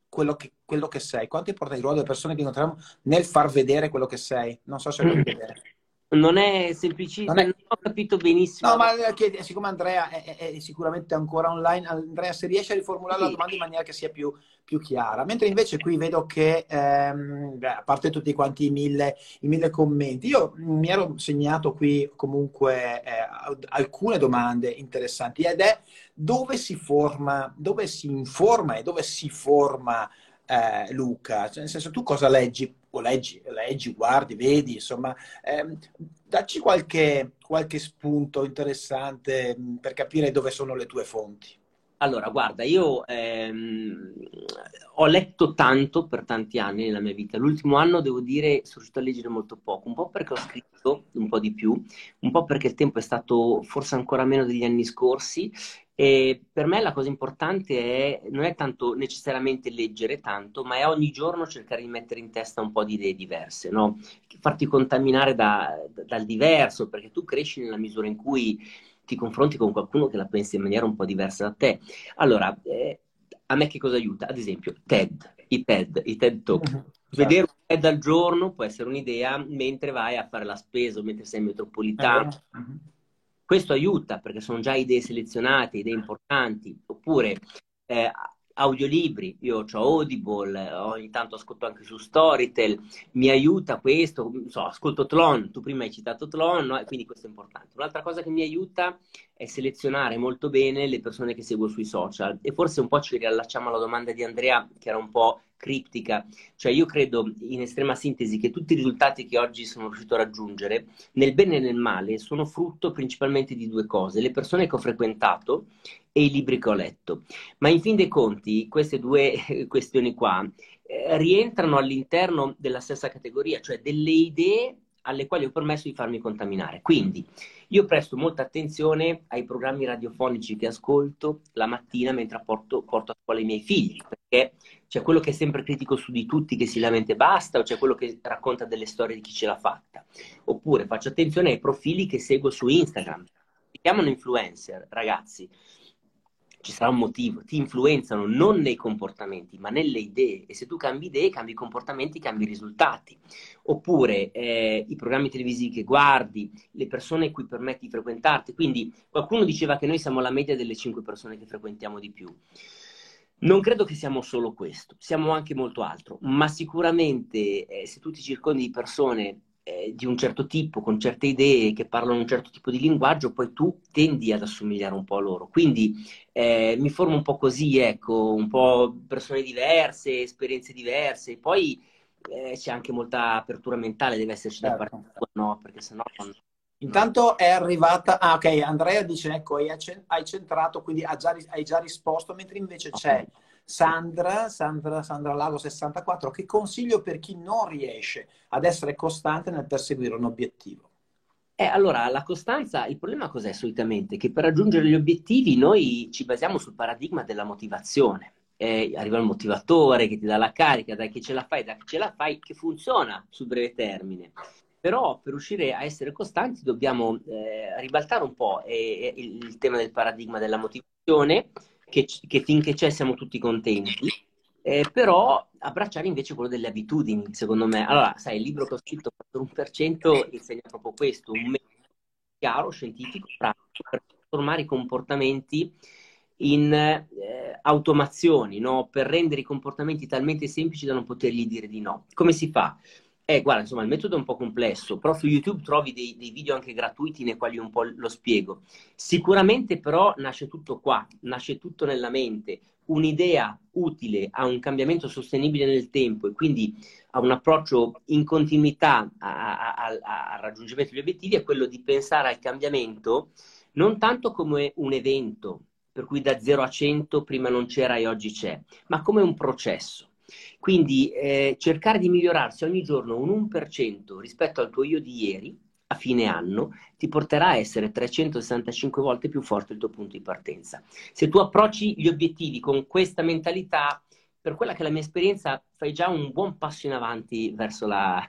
quello che, quello che sei? Quanto è importante il ruolo delle persone che incontriamo nel far vedere quello che sei? Non so se lo vedere. Non è semplicissimo, non, è... non, ho capito benissimo. No, ma che, siccome Andrea è, è, è, sicuramente ancora online, Andrea, se riesce a riformulare sì. la domanda in maniera che sia più, più chiara. Mentre invece qui vedo che, ehm, a parte tutti quanti i mille, i mille, commenti, io mi ero segnato qui comunque eh, alcune domande interessanti ed è dove si forma, dove si informa e dove si forma eh, Luca? Cioè, nel senso, tu cosa leggi? O leggi, leggi guardi, vedi, insomma, ehm, dacci qualche, qualche spunto interessante mm, per capire dove sono le tue fonti. Allora, guarda, io ehm, ho letto tanto per tanti anni nella mia vita. L'ultimo anno, devo dire, sono riuscito a leggere molto poco, un po' perché ho scritto un po' di più, un po' perché il tempo è stato forse ancora meno degli anni scorsi e per me la cosa importante è, non è tanto necessariamente leggere tanto, ma è ogni giorno cercare di mettere in testa un po' di idee diverse, no? farti contaminare da, da, dal diverso, perché tu cresci nella misura in cui ti confronti con qualcuno che la pensa in maniera un po' diversa da te. Allora, eh, a me che cosa aiuta? Ad esempio, TED, i TED, i TED Talk. Uh-huh. Vedere un TED al giorno può essere un'idea mentre vai a fare la spesa o mentre sei in metropolitana. Uh-huh questo aiuta perché sono già idee selezionate, idee importanti, oppure eh, audiolibri, io ho Audible, ogni tanto ascolto anche su Storytel, mi aiuta questo, so, ascolto Tlon, tu prima hai citato Tlon, no? quindi questo è importante. Un'altra cosa che mi aiuta è selezionare molto bene le persone che seguo sui social e forse un po' ci riallacciamo alla domanda di Andrea che era un po' criptica, cioè io credo in estrema sintesi che tutti i risultati che oggi sono riuscito a raggiungere, nel bene e nel male, sono frutto principalmente di due cose, le persone che ho frequentato e i libri che ho letto. Ma in fin dei conti, queste due *laughs* questioni qua eh, rientrano all'interno della stessa categoria, cioè delle idee alle quali ho permesso di farmi contaminare. Quindi io presto molta attenzione ai programmi radiofonici che ascolto la mattina mentre porto, porto a scuola i miei figli, perché c'è quello che è sempre critico su di tutti che si lamenta e basta, o c'è quello che racconta delle storie di chi ce l'ha fatta. Oppure faccio attenzione ai profili che seguo su Instagram. Si chiamano influencer, ragazzi ci sarà un motivo, ti influenzano non nei comportamenti, ma nelle idee. E se tu cambi idee, cambi comportamenti, cambi risultati. Oppure eh, i programmi televisivi che guardi, le persone cui permetti di frequentarti. Quindi qualcuno diceva che noi siamo la media delle cinque persone che frequentiamo di più. Non credo che siamo solo questo, siamo anche molto altro, ma sicuramente eh, se tu ti circondi di persone eh, di un certo tipo, con certe idee, che parlano un certo tipo di linguaggio, poi tu tendi ad assomigliare un po' a loro. Quindi eh, mi formo un po' così, ecco, un po' persone diverse, esperienze diverse. Poi eh, c'è anche molta apertura mentale, deve esserci certo. da parte tua, no? Perché sennò... Non... Intanto è arrivata, ah ok, Andrea dice, ecco, hai centrato, quindi hai già, hai già risposto, mentre invece okay. c'è Sandra, Sandra, Sandra Lago 64, che consiglio per chi non riesce ad essere costante nel perseguire un obiettivo? Eh, allora, la costanza, il problema cos'è solitamente? Che per raggiungere gli obiettivi noi ci basiamo sul paradigma della motivazione. eh, arriva il motivatore che ti dà la carica, dai che ce la fai, dai che ce la fai, che funziona sul breve termine. Però per riuscire a essere costanti dobbiamo eh, ribaltare un po' eh, il, il, tema del paradigma della motivazione, che, che finché c'è siamo tutti contenti, eh, però abbracciare invece quello delle abitudini, secondo me. Allora, sai, il libro che ho scritto, 1% insegna proprio questo, un metodo chiaro, scientifico, pratico, per trasformare i comportamenti in eh, automazioni, no? per rendere i comportamenti talmente semplici da non potergli dire di no. Come si fa? Eh, guarda, insomma, il metodo è un po' complesso, però su YouTube trovi dei, dei, video anche gratuiti nei quali un po' lo spiego. Sicuramente però nasce tutto qua, nasce tutto nella mente. Un'idea utile a un cambiamento sostenibile nel tempo e quindi a un approccio in continuità al raggiungimento degli obiettivi è quello di pensare al cambiamento non tanto come un evento, per cui da 0 a 100 prima non c'era e oggi c'è, ma come un processo. Quindi eh, cercare di migliorarsi ogni giorno un 1% rispetto al tuo io di ieri, a fine anno, ti porterà a essere 365 volte più forte il tuo punto di partenza. Se tu approcci gli obiettivi con questa mentalità, per quella che è la mia esperienza, fai già un buon passo in avanti verso la,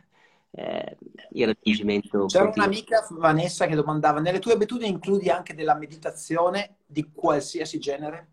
eh, il raggiungimento. C'era continuo. un'amica, Vanessa, che domandava, nelle tue abitudini includi anche della meditazione di qualsiasi genere?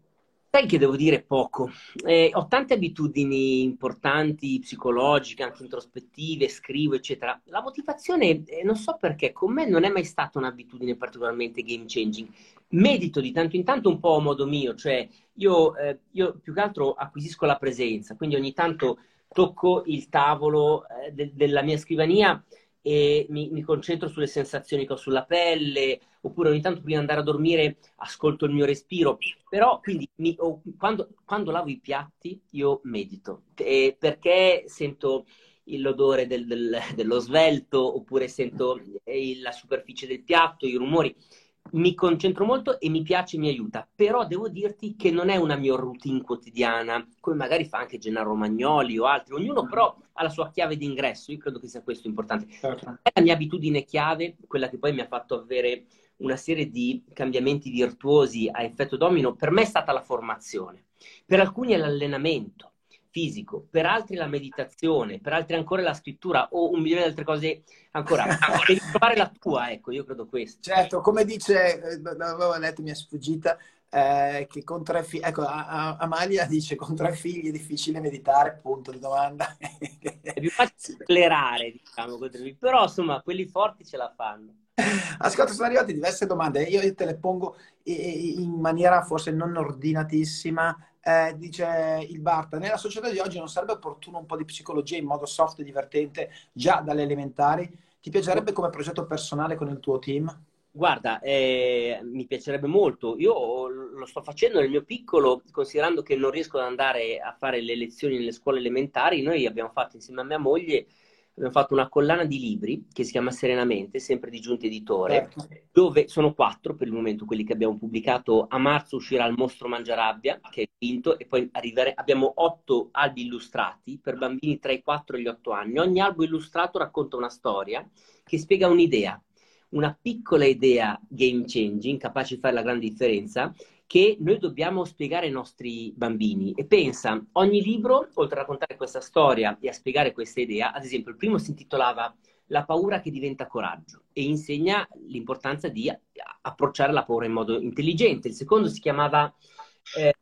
Sai che devo dire poco. Eh, ho tante abitudini importanti, psicologiche, anche introspettive, scrivo, eccetera. La motivazione, eh, non so perché, con me non è mai stata un'abitudine particolarmente game changing. Medito di tanto in tanto un po' a modo mio, cioè io, eh, io più che altro acquisisco la presenza, quindi ogni tanto tocco il tavolo eh, de- della mia scrivania e mi, mi, concentro sulle sensazioni che ho sulla pelle, oppure ogni tanto prima di andare a dormire ascolto il mio respiro. Però quindi mi, oh, quando, quando, lavo i piatti io medito, eh, perché sento l'odore del, del, dello svelto, oppure sento eh, la superficie del piatto, i rumori mi concentro molto e mi piace, mi aiuta, però devo dirti che non è una mia routine quotidiana, come magari fa anche Gennaro Romagnoli o altri, ognuno mm. però ha la sua chiave d'ingresso, io credo che sia questo importante. Certo. È la mia abitudine chiave, quella che poi mi ha fatto avere una serie di cambiamenti virtuosi a effetto domino, per me è stata la formazione, per alcuni è l'allenamento, fisico, per altri la meditazione, per altri ancora la scrittura o un milione di altre cose ancora. *laughs* Devi trovare la tua, ecco, io credo questo. Certo, come dice, eh, l'avevo letto, mi è sfuggita, eh, che con tre figli, ecco, Amalia dice con tre figli è difficile meditare, punto di domanda. è più facile acclerare, diciamo, però insomma, quelli forti ce la fanno. Ascolta, sono arrivate diverse domande, io te le pongo in maniera forse non ordinatissima, eh, dice il Barta, nella società di oggi non sarebbe opportuno un po' di psicologia in modo soft e divertente già dalle elementari? Ti piacerebbe come progetto personale con il tuo team? Guarda, eh, mi piacerebbe molto. Io lo sto facendo nel mio piccolo, considerando che non riesco ad andare a fare le lezioni nelle scuole elementari. Noi abbiamo fatto insieme a mia moglie abbiamo fatto una collana di libri che si chiama Serenamente, sempre di Giunta Editore, certo. dove sono quattro per il momento quelli che abbiamo pubblicato. A marzo uscirà Il mostro mangiarabbia, che è il quinto, e poi arrivare... abbiamo otto albi illustrati per bambini tra i quattro e gli otto anni. Ogni albo illustrato racconta una storia che spiega un'idea, una piccola idea game changing, capace di fare la grande differenza, che noi dobbiamo spiegare ai nostri bambini. E pensa, ogni libro, oltre a raccontare questa storia e a spiegare questa idea, ad esempio il primo si intitolava La paura che diventa coraggio e insegna l'importanza di approcciare la paura in modo intelligente. Il secondo si chiamava eh,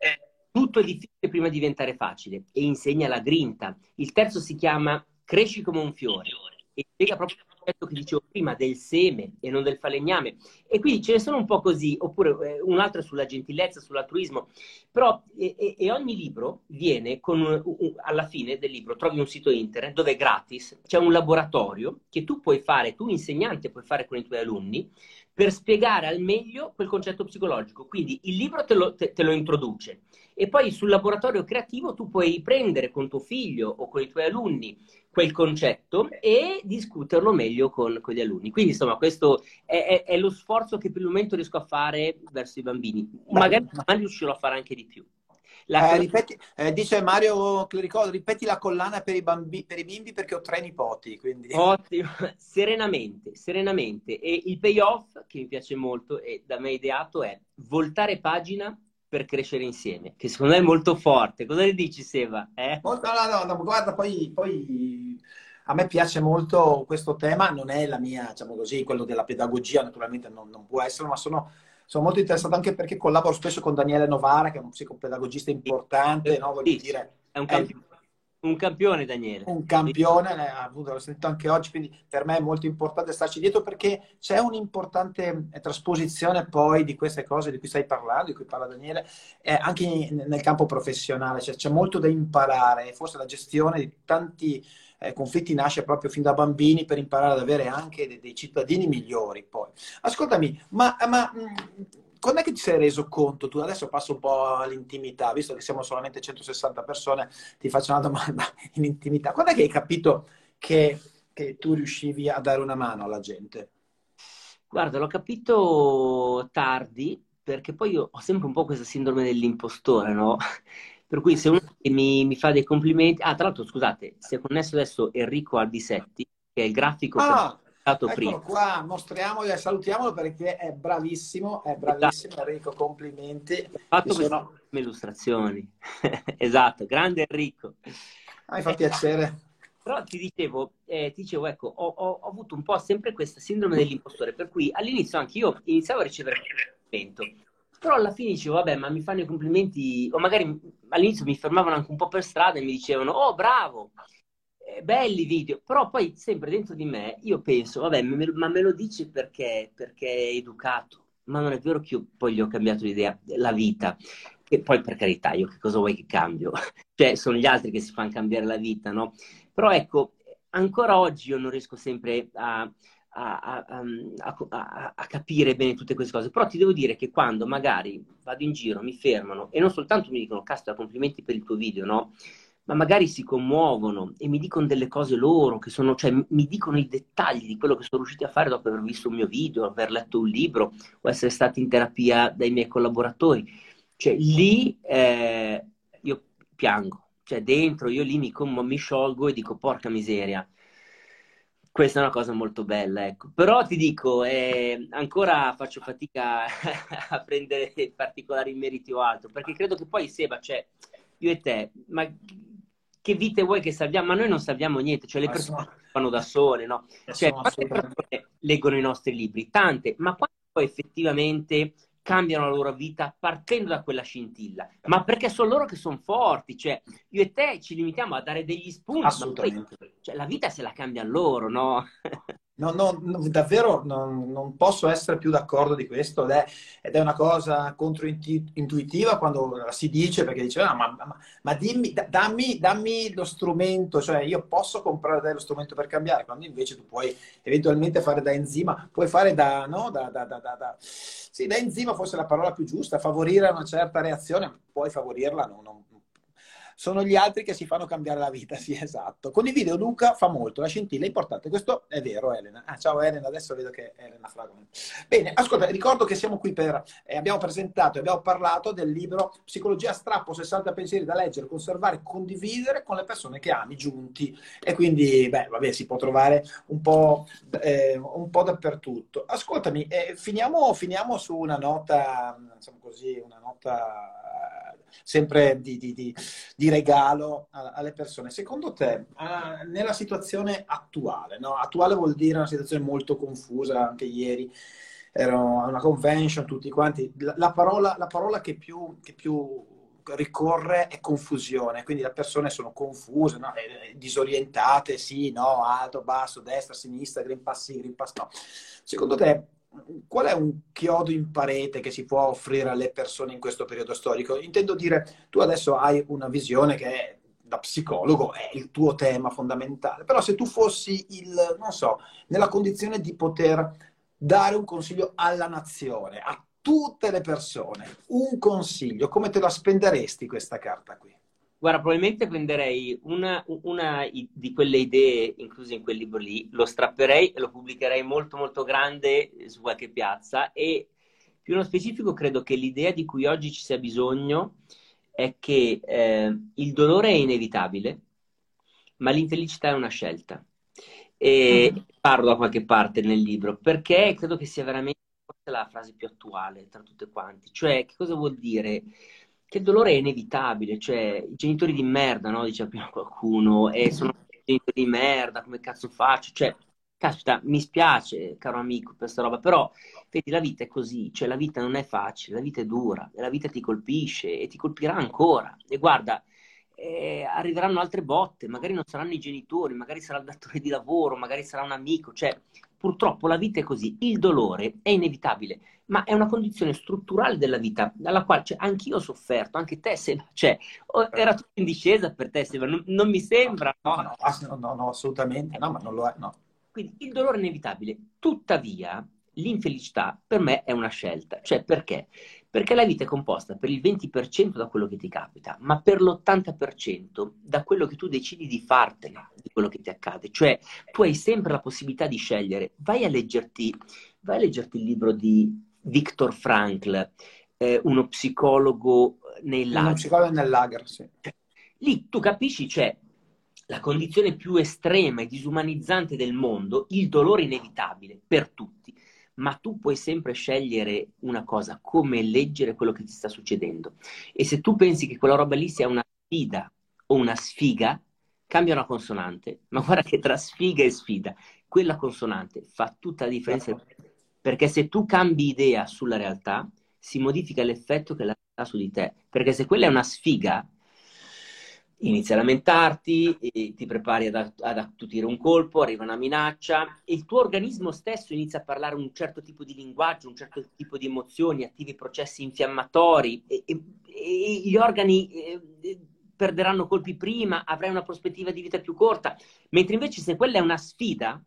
Tutto è difficile prima di diventare facile e insegna la grinta. Il terzo si chiama Cresci come un fiore e spiega proprio concetto che dicevo prima del seme e non del falegname. E quindi ce ne sono un po' così, oppure eh, un altro sulla gentilezza, sull'altruismo. Però, e, e ogni libro viene con, un, un, alla fine del libro, trovi un sito internet dove è gratis, c'è un laboratorio che tu puoi fare, tu insegnante puoi fare con i tuoi alunni, per spiegare al meglio quel concetto psicologico. Quindi il libro te lo, te, te lo, introduce e poi sul laboratorio creativo tu puoi prendere con tuo figlio o con i tuoi alunni quel concetto e discuterlo meglio con, con gli alunni. Quindi insomma questo è, è, è, lo sforzo che per il momento riesco a fare verso i bambini. Magari domani riuscirò a fare anche di più. Eh, ripeti, eh, dice Mario Clerico, ripeti la collana per i, bambi, per i, bimbi perché ho tre nipoti. Quindi... Ottimo, *laughs* serenamente, serenamente. E il payoff che mi piace molto e da me ideato è voltare pagina per crescere insieme, che secondo me è molto forte. Cosa ne dici, Seba? Eh? Molto, no, no, no, guarda, poi, poi a me piace molto questo tema, non è la mia, diciamo così, quello della pedagogia, naturalmente non, non può essere, ma sono, sono, molto interessato anche perché collaboro spesso con Daniele Novara, che è un psicopedagogista importante, no? Voglio dire, è un campione un campione, Daniele. Un campione, appunto, l'ho sentito anche oggi, quindi per me è molto importante starci dietro perché c'è un'importante eh, trasposizione poi di queste cose di cui stai parlando, di cui parla Daniele, eh, anche nel campo professionale, cioè, c'è molto da imparare, forse la gestione di tanti eh, conflitti nasce proprio fin da bambini per imparare ad avere anche dei, dei cittadini migliori poi. Ascoltami, ma, ma mh, quando è che ti sei reso conto tu? Adesso passo un po' all'intimità, visto che siamo solamente 160 persone, ti faccio una domanda *laughs* in intimità. Quando è che hai capito che, che tu riuscivi a dare una mano alla gente? Guarda, l'ho capito tardi, perché poi io ho sempre un po' questa sindrome dell'impostore, no? *laughs* Per cui se uno mi, mi fa dei complimenti... Ah, tra l'altro, scusate, si è connesso adesso Enrico Albisetti, che è il grafico... Ah, Eccolo prima. qua, mostriamolo e salutiamolo perché è bravissimo, è bravissimo Enrico, complimenti. Fatto sono... illustrazioni. *laughs* esatto, grande Enrico. Ah, mi fa piacere. Però ti dicevo, eh, ti dicevo ecco, ho, ho, ho, avuto un po' sempre questa sindrome dell'impostore, per cui all'inizio anche io iniziavo a ricevere complimento, però alla fine dicevo, vabbè, ma mi fanno i complimenti, o magari all'inizio mi fermavano anche un po' per strada e mi dicevano, oh, bravo, belli video, però poi sempre dentro di me io penso, vabbè, me, ma me lo dici perché, perché è educato, ma non è vero che io poi gli ho cambiato l'idea, la vita, che poi per carità, io che cosa vuoi che cambio? *laughs* cioè, sono gli altri che si fanno cambiare la vita, no? Però ecco, ancora oggi io non riesco sempre a, a, a, a, capire bene tutte queste cose. Però ti devo dire che quando magari vado in giro, mi fermano e non soltanto mi dicono, casta, complimenti per il tuo video, no? Ma magari si commuovono e mi dicono delle cose loro, che sono, cioè mi dicono i dettagli di quello che sono riusciti a fare dopo aver visto un mio video, aver letto un libro o essere stati in terapia dai miei collaboratori. Cioè lì eh, io piango, cioè dentro io lì mi, mi sciolgo e dico porca miseria. Questa è una cosa molto bella, ecco. Però ti dico, eh, ancora faccio fatica *laughs* a prendere particolari meriti o altro, perché credo che poi Seba, cioè, io e te, ma che vite vuoi che salviamo? Ma noi non salviamo niente, cioè le persone fanno da sole, no? Cioè, quante persone leggono i nostri libri? Tante, ma quante poi effettivamente cambiano la loro vita partendo da quella scintilla? Ma perché sono loro che sono forti, cioè io e te ci limitiamo a dare degli spunti, Assolutamente. Poi, cioè, la vita se la cambia loro, no? *laughs* No, no, no, davvero non, non, posso essere più d'accordo di questo ed è, ed è una cosa controintuitiva quando si dice perché dice ah, ma, ma, ma dimmi, dammi, dammi, lo strumento, cioè io posso comprare lo strumento per cambiare, quando invece tu puoi eventualmente fare da enzima, puoi fare da, no, da, da, da, da sì, da enzima forse è la parola più giusta, favorire una certa reazione, puoi favorirla, no, non, sono gli altri che si fanno cambiare la vita, *laughs* sì, esatto. Con i video Luca fa molto, la scintilla è importante, questo è vero Elena. Ah, ciao Elena, adesso vedo che è Elena Fragone. Bene, ascolta, ricordo che siamo qui per, eh, abbiamo presentato e abbiamo parlato del libro Psicologia strappo, 60 pensieri da leggere, conservare, condividere con le persone che ami, giunti. E quindi, beh, vabbè, si può trovare un po', eh, un po dappertutto. Ascoltami, eh, finiamo, finiamo su una nota, diciamo così, una nota sempre di, di, di, di regalo alle persone. Secondo te, nella situazione attuale, no? attuale vuol dire una situazione molto confusa, anche ieri ero a una convention, tutti quanti, la, la, parola, la parola che, più, che più ricorre è confusione, quindi le persone sono confuse, no? disorientate, sì, no, alto, basso, destra, sinistra, green pass sì, green pass no. Secondo te qual è un chiodo in parete che si può offrire alle persone in questo periodo storico? Intendo dire, tu adesso hai una visione che da psicologo è il tuo tema fondamentale, però se tu fossi il, non so, nella condizione di poter dare un consiglio alla nazione, a tutte le persone, un consiglio, come te la spenderesti questa carta qui? Guarda, probabilmente prenderei una, una, di quelle idee incluse in quel libro lì, lo strapperei e lo pubblicherei molto molto grande su qualche piazza e più nello specifico credo che l'idea di cui oggi ci sia bisogno è che eh, il dolore è inevitabile, ma l'infelicità è una scelta. E mm. parlo da qualche parte nel libro perché credo che sia veramente la frase più attuale tra tutte quanti. Cioè, che cosa vuol dire? Che il dolore è inevitabile, cioè i genitori di merda, no? Dice prima qualcuno, e sono genitori di merda, come cazzo faccio? Cioè, caspita, mi spiace, caro amico, per questa roba, però vedi, la vita è così, cioè la vita non è facile, la vita è dura, e la vita ti colpisce e ti colpirà ancora. E guarda, eh, arriveranno altre botte, magari non saranno i genitori, magari sarà il datore di lavoro, magari sarà un amico, cioè purtroppo la vita è così, il dolore è inevitabile, ma è una condizione strutturale della vita, dalla quale cioè, anch'io ho sofferto, anche te, Seba, cioè, era tutto in discesa per te, Seba, non, non mi sembra. No, no, no, no, assolutamente, no, ma non lo è, no. Quindi il dolore è inevitabile, tuttavia l'infelicità per me è una scelta. Cioè perché? Perché la vita è composta per il 20% da quello che ti capita, ma per l'80% da quello che tu decidi di fartene, di quello che ti accade. Cioè tu hai sempre la possibilità di scegliere. Vai a leggerti, vai a leggerti il libro di Viktor Frankl, eh, uno psicologo nel lager. Uno psicologo nel lager, sì. Lì tu capisci, cioè, la condizione più estrema e disumanizzante del mondo, il dolore inevitabile per tutti ma tu puoi sempre scegliere una cosa, come leggere quello che ti sta succedendo. E se tu pensi che quella roba lì sia una sfida o una sfiga, cambia una consonante, *laughs* ma guarda che tra sfiga e sfida, quella consonante fa tutta la differenza, perché se tu cambi idea sulla realtà, si modifica l'effetto che la ha su di te, perché se quella è una sfiga, inizi a lamentarti, ti prepari ad, attutire un colpo, arriva una minaccia e il tuo organismo stesso inizia a parlare un certo tipo di linguaggio, un certo tipo di emozioni, attivi processi infiammatori e, e, e gli organi eh, perderanno colpi prima, avrai una prospettiva di vita più corta, mentre invece se quella è una sfida,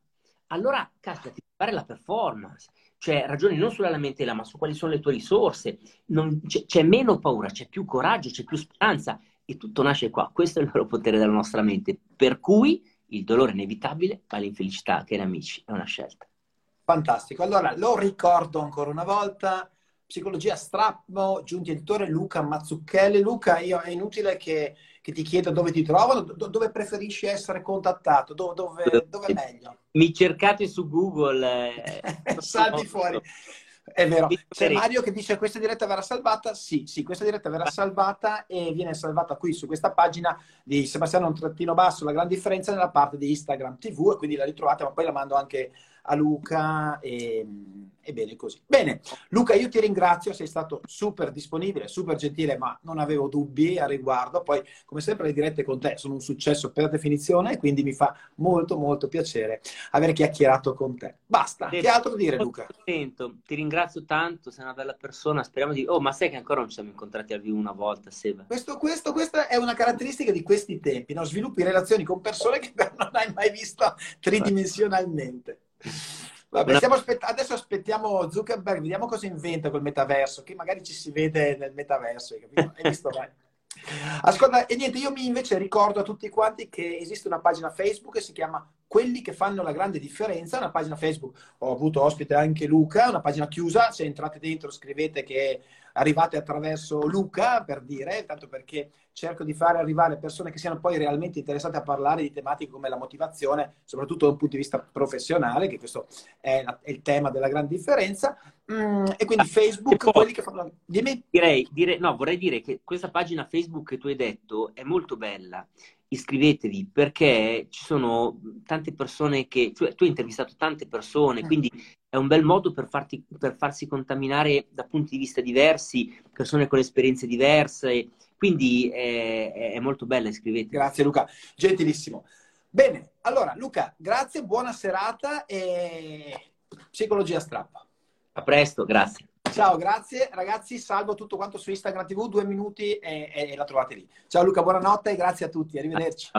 allora cazzo, ti fare la performance. Cioè, ragioni non sulla lamentela, ma su quali sono le tue risorse. Non, c'è, c'è meno paura, c'è più coraggio, c'è più speranza e tutto nasce qua. Questo è il vero potere della nostra mente. Per cui il dolore inevitabile, ma l'infelicità, cari amici, è una scelta. Fantastico. Allora, lo ricordo ancora una volta. Psicologia Strappo, giunti editore Luca Mazzucchelli. Luca, io è inutile che, che ti chiedo dove ti trovano, do, dove preferisci essere contattato, do, dove, dove, è meglio. Mi cercate su Google. Eh, *laughs* Salvi fuori. È vero. C'è Mario che dice questa diretta verrà salvata. Sì, sì, questa diretta verrà salvata e viene salvata qui su questa pagina di Sebastiano un trattino basso, la gran differenza nella parte di Instagram TV e quindi la ritrovate, ma poi la mando anche a Luca e, e, bene così. Bene, Luca, io ti ringrazio, sei stato super disponibile, super gentile, ma non avevo dubbi a riguardo. Poi, come sempre, le dirette con te sono un successo per definizione e quindi mi fa molto, molto piacere aver chiacchierato con te. Basta, sì, che altro dire, Luca? Contento. Ti ringrazio tanto, sei una bella persona, speriamo di... Oh, ma sai che ancora non ci siamo incontrati al vivo una volta, Seba? Questo, questo, questa è una caratteristica di questi tempi, no? Sviluppi relazioni con persone che *laughs* non hai mai visto tridimensionalmente. Vabbè, aspett- adesso aspettiamo Zuckerberg, vediamo cosa inventa col metaverso, che magari ci si vede nel metaverso. Ascolta, e niente, io mi invece ricordo a tutti quanti che esiste una pagina Facebook che si chiama Quelli che fanno la grande differenza, una pagina Facebook, ho avuto ospite anche Luca, una pagina chiusa, se entrate dentro scrivete che arrivate attraverso Luca, per dire, tanto perché cerco di fare arrivare persone che siano poi realmente interessate a parlare di tematiche come la motivazione, soprattutto da un punto di vista professionale, che questo è, la, è il tema della grande differenza. Mm, e quindi ah, Facebook, poi, quelli che fanno... Dimmi. Direi, dire, no, vorrei dire che questa pagina Facebook che tu hai detto è molto bella. Iscrivetevi perché ci sono tante persone che, cioè, tu hai intervistato tante persone, mm. quindi un bel modo per, farti, per farsi contaminare da punti di vista diversi, persone con esperienze diverse quindi è, è molto bella, iscrivetevi. Grazie Luca, gentilissimo. Bene, allora Luca, grazie, buona serata e psicologia strappa. A presto, grazie. Ciao, grazie ragazzi, salvo tutto quanto su Instagram TV, due minuti e, e la trovate lì. Ciao Luca, buonanotte e grazie a tutti, arrivederci.